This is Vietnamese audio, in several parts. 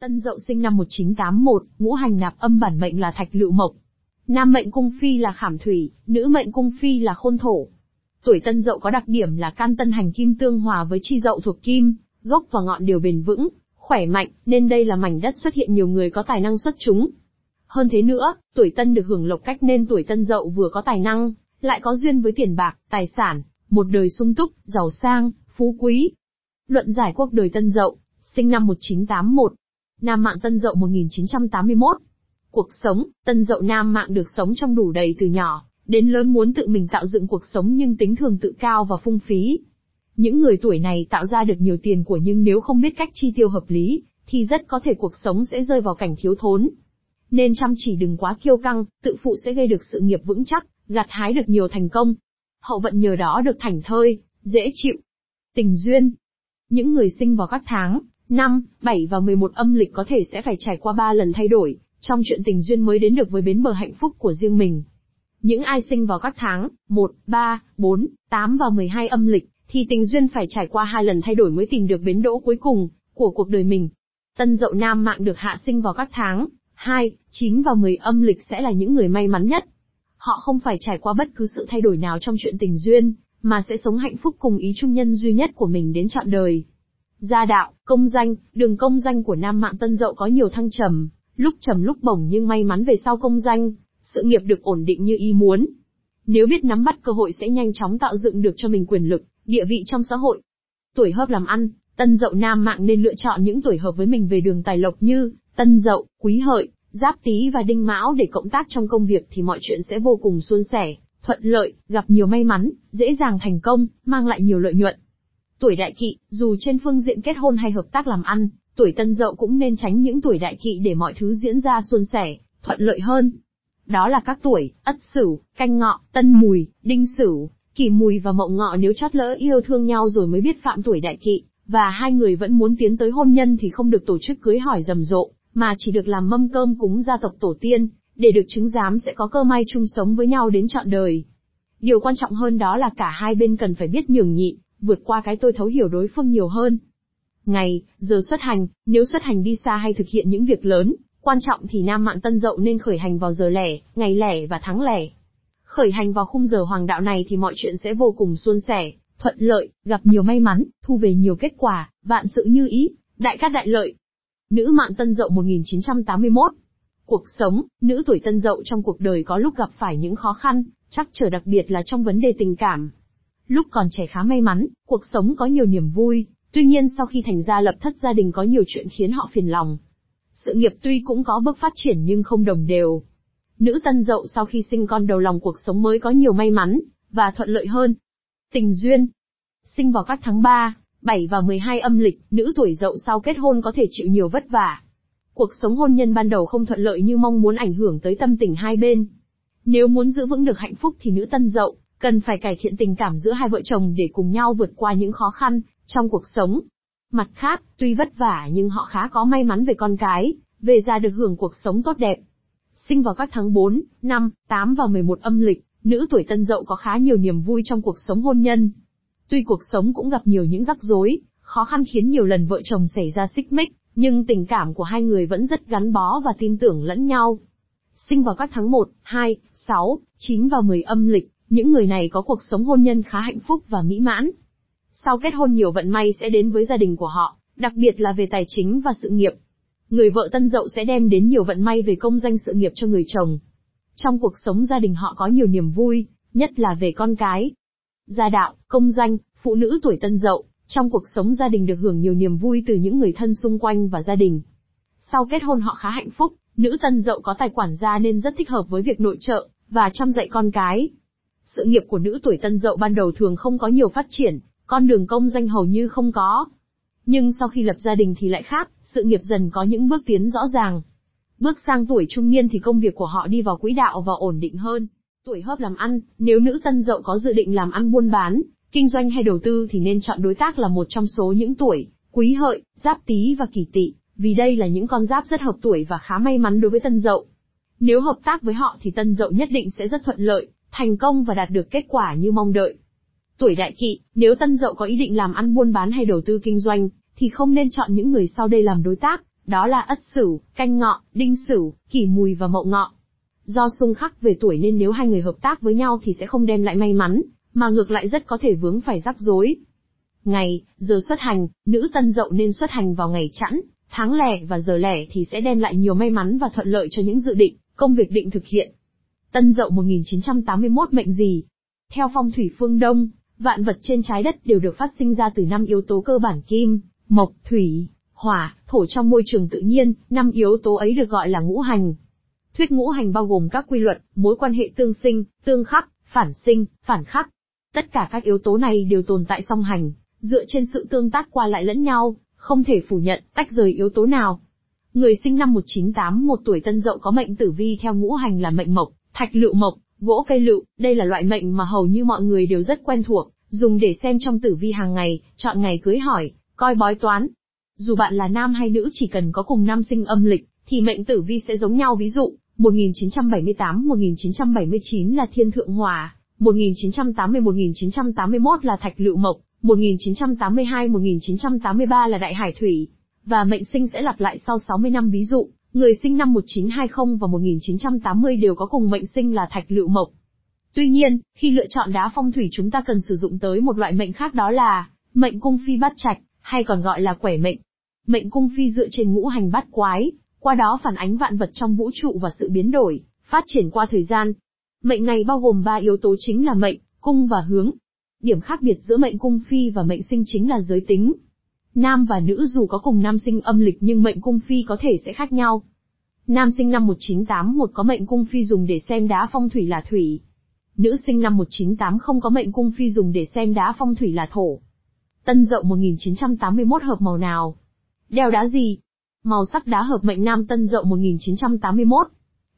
Tân Dậu sinh năm 1981, ngũ hành nạp âm bản mệnh là Thạch Lựu Mộc. Nam mệnh cung phi là Khảm Thủy, nữ mệnh cung phi là Khôn Thổ. Tuổi Tân Dậu có đặc điểm là can tân hành kim tương hòa với chi dậu thuộc kim, gốc và ngọn đều bền vững, khỏe mạnh, nên đây là mảnh đất xuất hiện nhiều người có tài năng xuất chúng. Hơn thế nữa, tuổi Tân được hưởng lộc cách nên tuổi Tân Dậu vừa có tài năng, lại có duyên với tiền bạc, tài sản, một đời sung túc, giàu sang, phú quý. Luận giải quốc đời Tân Dậu, sinh năm 1981, Nam Mạng Tân Dậu 1981. Cuộc sống, Tân Dậu Nam Mạng được sống trong đủ đầy từ nhỏ, đến lớn muốn tự mình tạo dựng cuộc sống nhưng tính thường tự cao và phung phí. Những người tuổi này tạo ra được nhiều tiền của nhưng nếu không biết cách chi tiêu hợp lý, thì rất có thể cuộc sống sẽ rơi vào cảnh thiếu thốn. Nên chăm chỉ đừng quá kiêu căng, tự phụ sẽ gây được sự nghiệp vững chắc, gặt hái được nhiều thành công. Hậu vận nhờ đó được thảnh thơi, dễ chịu. Tình duyên. Những người sinh vào các tháng, 5, 7 và 11 âm lịch có thể sẽ phải trải qua 3 lần thay đổi, trong chuyện tình duyên mới đến được với bến bờ hạnh phúc của riêng mình. Những ai sinh vào các tháng 1, 3, 4, 8 và 12 âm lịch, thì tình duyên phải trải qua hai lần thay đổi mới tìm được bến đỗ cuối cùng của cuộc đời mình. Tân dậu nam mạng được hạ sinh vào các tháng 2, 9 và 10 âm lịch sẽ là những người may mắn nhất. Họ không phải trải qua bất cứ sự thay đổi nào trong chuyện tình duyên, mà sẽ sống hạnh phúc cùng ý chung nhân duy nhất của mình đến trọn đời. Gia đạo, công danh, đường công danh của nam mạng tân dậu có nhiều thăng trầm, lúc trầm lúc bổng nhưng may mắn về sau công danh, sự nghiệp được ổn định như ý muốn. Nếu biết nắm bắt cơ hội sẽ nhanh chóng tạo dựng được cho mình quyền lực, địa vị trong xã hội. Tuổi hợp làm ăn, tân dậu nam mạng nên lựa chọn những tuổi hợp với mình về đường tài lộc như tân dậu, quý hợi, giáp tý và đinh mão để cộng tác trong công việc thì mọi chuyện sẽ vô cùng suôn sẻ, thuận lợi, gặp nhiều may mắn, dễ dàng thành công, mang lại nhiều lợi nhuận. Tuổi đại kỵ, dù trên phương diện kết hôn hay hợp tác làm ăn, tuổi tân dậu cũng nên tránh những tuổi đại kỵ để mọi thứ diễn ra suôn sẻ, thuận lợi hơn. Đó là các tuổi, ất sửu, canh ngọ, tân mùi, đinh sửu, kỷ mùi và mậu ngọ nếu chót lỡ yêu thương nhau rồi mới biết phạm tuổi đại kỵ, và hai người vẫn muốn tiến tới hôn nhân thì không được tổ chức cưới hỏi rầm rộ, mà chỉ được làm mâm cơm cúng gia tộc tổ tiên, để được chứng giám sẽ có cơ may chung sống với nhau đến trọn đời. Điều quan trọng hơn đó là cả hai bên cần phải biết nhường nhịn, vượt qua cái tôi thấu hiểu đối phương nhiều hơn. Ngày, giờ xuất hành, nếu xuất hành đi xa hay thực hiện những việc lớn, quan trọng thì nam mạng tân dậu nên khởi hành vào giờ lẻ, ngày lẻ và tháng lẻ. Khởi hành vào khung giờ hoàng đạo này thì mọi chuyện sẽ vô cùng suôn sẻ, thuận lợi, gặp nhiều may mắn, thu về nhiều kết quả, vạn sự như ý, đại cát đại lợi. Nữ mạng tân dậu 1981 Cuộc sống, nữ tuổi tân dậu trong cuộc đời có lúc gặp phải những khó khăn, chắc trở đặc biệt là trong vấn đề tình cảm. Lúc còn trẻ khá may mắn, cuộc sống có nhiều niềm vui, tuy nhiên sau khi thành gia lập thất gia đình có nhiều chuyện khiến họ phiền lòng. Sự nghiệp tuy cũng có bước phát triển nhưng không đồng đều. Nữ tân dậu sau khi sinh con đầu lòng cuộc sống mới có nhiều may mắn, và thuận lợi hơn. Tình duyên Sinh vào các tháng 3, 7 và 12 âm lịch, nữ tuổi dậu sau kết hôn có thể chịu nhiều vất vả. Cuộc sống hôn nhân ban đầu không thuận lợi như mong muốn ảnh hưởng tới tâm tình hai bên. Nếu muốn giữ vững được hạnh phúc thì nữ tân dậu, cần phải cải thiện tình cảm giữa hai vợ chồng để cùng nhau vượt qua những khó khăn trong cuộc sống. Mặt khác, tuy vất vả nhưng họ khá có may mắn về con cái, về già được hưởng cuộc sống tốt đẹp. Sinh vào các tháng 4, 5, 8 và 11 âm lịch, nữ tuổi tân dậu có khá nhiều niềm vui trong cuộc sống hôn nhân. Tuy cuộc sống cũng gặp nhiều những rắc rối, khó khăn khiến nhiều lần vợ chồng xảy ra xích mích, nhưng tình cảm của hai người vẫn rất gắn bó và tin tưởng lẫn nhau. Sinh vào các tháng 1, 2, 6, 9 và 10 âm lịch, những người này có cuộc sống hôn nhân khá hạnh phúc và mỹ mãn. Sau kết hôn nhiều vận may sẽ đến với gia đình của họ, đặc biệt là về tài chính và sự nghiệp. Người vợ tân dậu sẽ đem đến nhiều vận may về công danh sự nghiệp cho người chồng. Trong cuộc sống gia đình họ có nhiều niềm vui, nhất là về con cái. Gia đạo, công danh, phụ nữ tuổi tân dậu, trong cuộc sống gia đình được hưởng nhiều niềm vui từ những người thân xung quanh và gia đình. Sau kết hôn họ khá hạnh phúc, nữ tân dậu có tài quản gia nên rất thích hợp với việc nội trợ, và chăm dạy con cái. Sự nghiệp của nữ tuổi tân dậu ban đầu thường không có nhiều phát triển, con đường công danh hầu như không có. Nhưng sau khi lập gia đình thì lại khác, sự nghiệp dần có những bước tiến rõ ràng. Bước sang tuổi trung niên thì công việc của họ đi vào quỹ đạo và ổn định hơn. Tuổi hợp làm ăn, nếu nữ tân dậu có dự định làm ăn buôn bán, kinh doanh hay đầu tư thì nên chọn đối tác là một trong số những tuổi, quý hợi, giáp tý và kỷ tỵ, vì đây là những con giáp rất hợp tuổi và khá may mắn đối với tân dậu. Nếu hợp tác với họ thì tân dậu nhất định sẽ rất thuận lợi, thành công và đạt được kết quả như mong đợi. Tuổi đại kỵ, nếu tân dậu có ý định làm ăn buôn bán hay đầu tư kinh doanh, thì không nên chọn những người sau đây làm đối tác, đó là Ất Sửu, Canh Ngọ, Đinh Sửu, Kỷ Mùi và Mậu Ngọ. Do xung khắc về tuổi nên nếu hai người hợp tác với nhau thì sẽ không đem lại may mắn, mà ngược lại rất có thể vướng phải rắc rối. Ngày, giờ xuất hành, nữ tân dậu nên xuất hành vào ngày chẵn, tháng lẻ và giờ lẻ thì sẽ đem lại nhiều may mắn và thuận lợi cho những dự định, công việc định thực hiện. Tân dậu 1981 mệnh gì? Theo phong thủy phương Đông, vạn vật trên trái đất đều được phát sinh ra từ năm yếu tố cơ bản kim, mộc, thủy, hỏa, thổ trong môi trường tự nhiên, năm yếu tố ấy được gọi là ngũ hành. Thuyết ngũ hành bao gồm các quy luật, mối quan hệ tương sinh, tương khắc, phản sinh, phản khắc. Tất cả các yếu tố này đều tồn tại song hành, dựa trên sự tương tác qua lại lẫn nhau, không thể phủ nhận, tách rời yếu tố nào. Người sinh năm 1981 tuổi tân dậu có mệnh tử vi theo ngũ hành là mệnh mộc, thạch lựu mộc, gỗ cây lựu, đây là loại mệnh mà hầu như mọi người đều rất quen thuộc, dùng để xem trong tử vi hàng ngày, chọn ngày cưới hỏi, coi bói toán. Dù bạn là nam hay nữ chỉ cần có cùng năm sinh âm lịch, thì mệnh tử vi sẽ giống nhau ví dụ, 1978-1979 là thiên thượng hòa, 1980-1981 là thạch lựu mộc, 1982-1983 là đại hải thủy, và mệnh sinh sẽ lặp lại sau 60 năm ví dụ, người sinh năm 1920 và 1980 đều có cùng mệnh sinh là thạch lựu mộc. Tuy nhiên, khi lựa chọn đá phong thủy chúng ta cần sử dụng tới một loại mệnh khác đó là mệnh cung phi bát trạch, hay còn gọi là quẻ mệnh. Mệnh cung phi dựa trên ngũ hành bát quái, qua đó phản ánh vạn vật trong vũ trụ và sự biến đổi, phát triển qua thời gian. Mệnh này bao gồm ba yếu tố chính là mệnh, cung và hướng. Điểm khác biệt giữa mệnh cung phi và mệnh sinh chính là giới tính. Nam và nữ dù có cùng nam sinh âm lịch nhưng mệnh cung phi có thể sẽ khác nhau. Nam sinh năm 1981 có mệnh cung phi dùng để xem đá phong thủy là thủy. Nữ sinh năm 1980 có mệnh cung phi dùng để xem đá phong thủy là thổ. Tân dậu 1981 hợp màu nào? Đeo đá gì? Màu sắc đá hợp mệnh nam tân dậu 1981.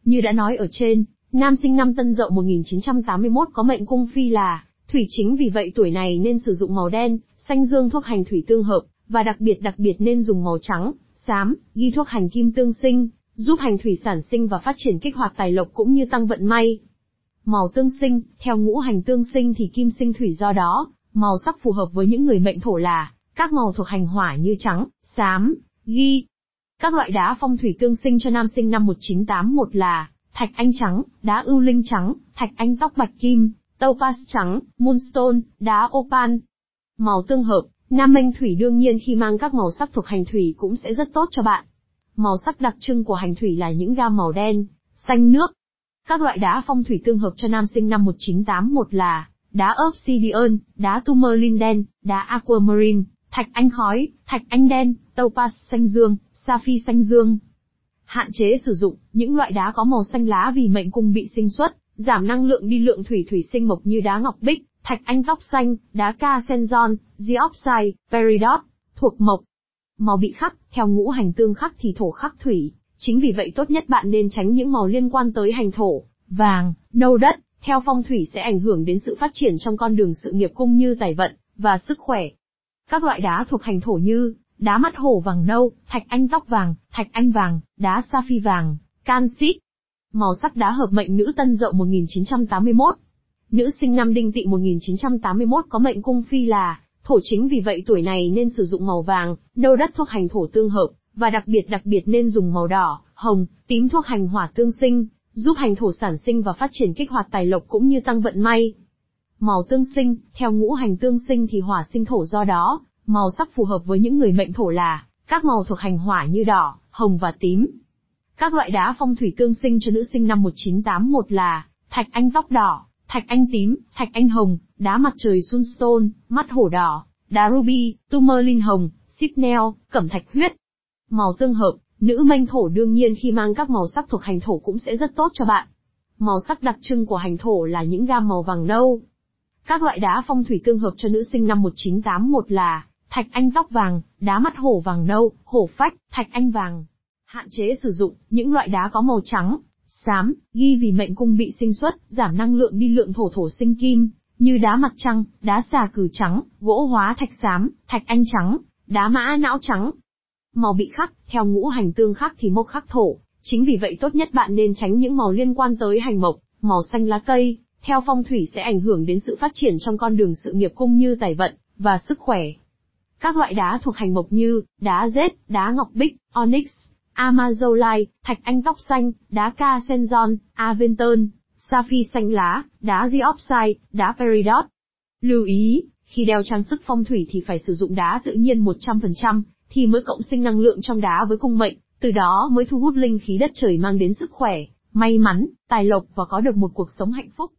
Như đã nói ở trên, nam sinh năm tân dậu 1981 có mệnh cung phi là thủy chính vì vậy tuổi này nên sử dụng màu đen, xanh dương thuốc hành thủy tương hợp, và đặc biệt đặc biệt nên dùng màu trắng, xám, ghi thuốc hành kim tương sinh, giúp hành thủy sản sinh và phát triển kích hoạt tài lộc cũng như tăng vận may. Màu tương sinh, theo ngũ hành tương sinh thì kim sinh thủy do đó, màu sắc phù hợp với những người mệnh thổ là các màu thuộc hành hỏa như trắng, xám, ghi. Các loại đá phong thủy tương sinh cho nam sinh năm 1981 là thạch anh trắng, đá ưu linh trắng, thạch anh tóc bạch kim, topaz trắng, moonstone, đá opal. Màu tương hợp, nam mệnh thủy đương nhiên khi mang các màu sắc thuộc hành thủy cũng sẽ rất tốt cho bạn. Màu sắc đặc trưng của hành thủy là những gam màu đen, xanh nước. Các loại đá phong thủy tương hợp cho nam sinh năm 1981 là đá obsidian, đá tourmaline đen, đá aquamarine, thạch anh khói, thạch anh đen, topaz xanh dương, sapphire xanh dương. Hạn chế sử dụng những loại đá có màu xanh lá vì mệnh cung bị sinh xuất, giảm năng lượng đi lượng thủy thủy sinh mộc như đá ngọc bích, thạch anh tóc xanh, đá ca senzon, diopside, peridot, thuộc mộc. Màu bị khắc, theo ngũ hành tương khắc thì thổ khắc thủy, chính vì vậy tốt nhất bạn nên tránh những màu liên quan tới hành thổ, vàng, nâu đất, theo phong thủy sẽ ảnh hưởng đến sự phát triển trong con đường sự nghiệp cung như tài vận, và sức khỏe. Các loại đá thuộc hành thổ như, đá mắt hổ vàng nâu, thạch anh tóc vàng, thạch anh vàng, đá sa phi vàng, canxit. Màu sắc đá hợp mệnh nữ tân dậu 1981. Nữ sinh năm đinh tỵ 1981 có mệnh cung phi là, thổ chính vì vậy tuổi này nên sử dụng màu vàng, nâu đất thuộc hành thổ tương hợp, và đặc biệt đặc biệt nên dùng màu đỏ, hồng, tím thuộc hành hỏa tương sinh, giúp hành thổ sản sinh và phát triển kích hoạt tài lộc cũng như tăng vận may. Màu tương sinh, theo ngũ hành tương sinh thì hỏa sinh thổ do đó, màu sắc phù hợp với những người mệnh thổ là các màu thuộc hành hỏa như đỏ, hồng và tím. Các loại đá phong thủy tương sinh cho nữ sinh năm 1981 là thạch anh tóc đỏ, thạch anh tím, thạch anh hồng, đá mặt trời sunstone, mắt hổ đỏ, đá ruby, tourmaline hồng, sipnel, cẩm thạch huyết. Màu tương hợp, Nữ manh thổ đương nhiên khi mang các màu sắc thuộc hành thổ cũng sẽ rất tốt cho bạn. Màu sắc đặc trưng của hành thổ là những gam màu vàng nâu. Các loại đá phong thủy tương hợp cho nữ sinh năm 1981 là thạch anh tóc vàng, đá mắt hổ vàng nâu, hổ phách, thạch anh vàng. Hạn chế sử dụng những loại đá có màu trắng, xám, ghi vì mệnh cung bị sinh xuất, giảm năng lượng đi lượng thổ thổ sinh kim, như đá mặt trăng, đá xà cử trắng, gỗ hóa thạch xám, thạch anh trắng, đá mã não trắng, Màu bị khắc, theo ngũ hành tương khắc thì mộc khắc thổ, chính vì vậy tốt nhất bạn nên tránh những màu liên quan tới hành mộc, màu xanh lá cây, theo phong thủy sẽ ảnh hưởng đến sự phát triển trong con đường sự nghiệp cung như tài vận, và sức khỏe. Các loại đá thuộc hành mộc như, đá rết, đá ngọc bích, onyx, amazolite, thạch anh tóc xanh, đá ca senzon, aventon, sapphire xanh lá, đá diopside, đá peridot. Lưu ý, khi đeo trang sức phong thủy thì phải sử dụng đá tự nhiên 100%, thì mới cộng sinh năng lượng trong đá với cung mệnh, từ đó mới thu hút linh khí đất trời mang đến sức khỏe, may mắn, tài lộc và có được một cuộc sống hạnh phúc.